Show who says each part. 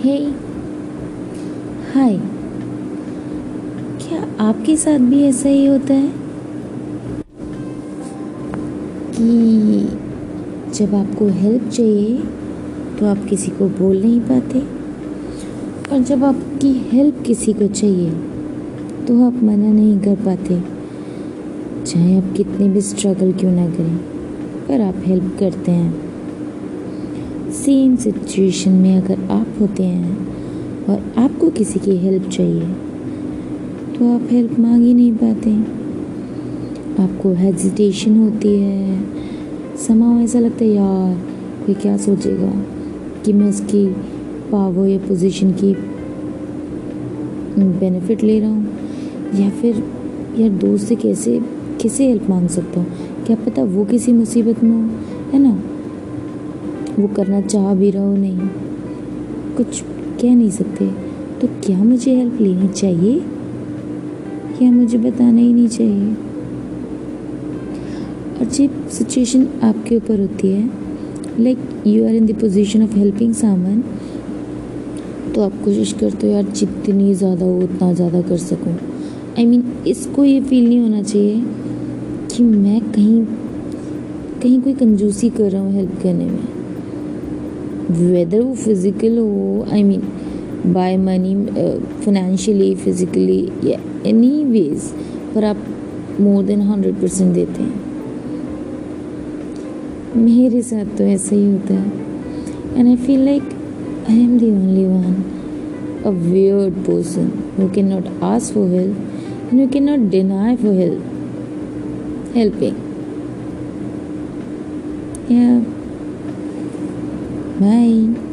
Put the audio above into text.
Speaker 1: हे हाय क्या आपके साथ भी ऐसा ही होता है? कि जब आपको हेल्प चाहिए तो आप किसी को बोल नहीं पाते। और जब आपकी हेल्प किसी को चाहिए तो आप मना नहीं कर पाते। चाहे आप कितने भी स्ट्रगल क्यों ना करें, पर आप हेल्प करते हैं। सेम सिचुएशन में अगर आप होते हैं और आपको किसी की हेल्प चाहिए तो आप हेल्प मांग ही नहीं पाते। आपको हेजिटेशन होती है। समाव ऐसा लगता है, यार, कोई क्या सोचेगा कि मैं उसकी पावर या पोजीशन की बेनिफिट ले रहा हूँ? या फिर, यार, दोस्त से कैसे कैसे हेल्प मांग सकता हूँ? क्या पता वो किसी मुसीबत में हो? है ना? वो करना चाह भी रहा हो नहीं। कुछ कह नहीं सकते। तो क्या मुझे हेल्प लेनी चाहिए? या मुझे बताना ही नहीं चाहिए? और जब सिचुएशन आपके ऊपर होती है like you are in the position of helping someone तो आप कोशिश करते हो यार जितनी ज़्यादा हो उतना ज़्यादा कर सकूँ। आई I मीन mean, इसको ये फील नहीं होना चाहिए कि मैं कहीं कहीं कोई कंजूसी कर रहा हूँ हेल्प करने में। वेदर वो फ़िज़िकल हो I mean by money financially physically या एनी वेज पर आप मोर देन हंड्रेड परसेंट देते हैं। मेरे साथ तो ऐसा ही होता है। And I feel like I am the only one a weird person who can not ask for help and you can not deny for help helping Yeah. Bye.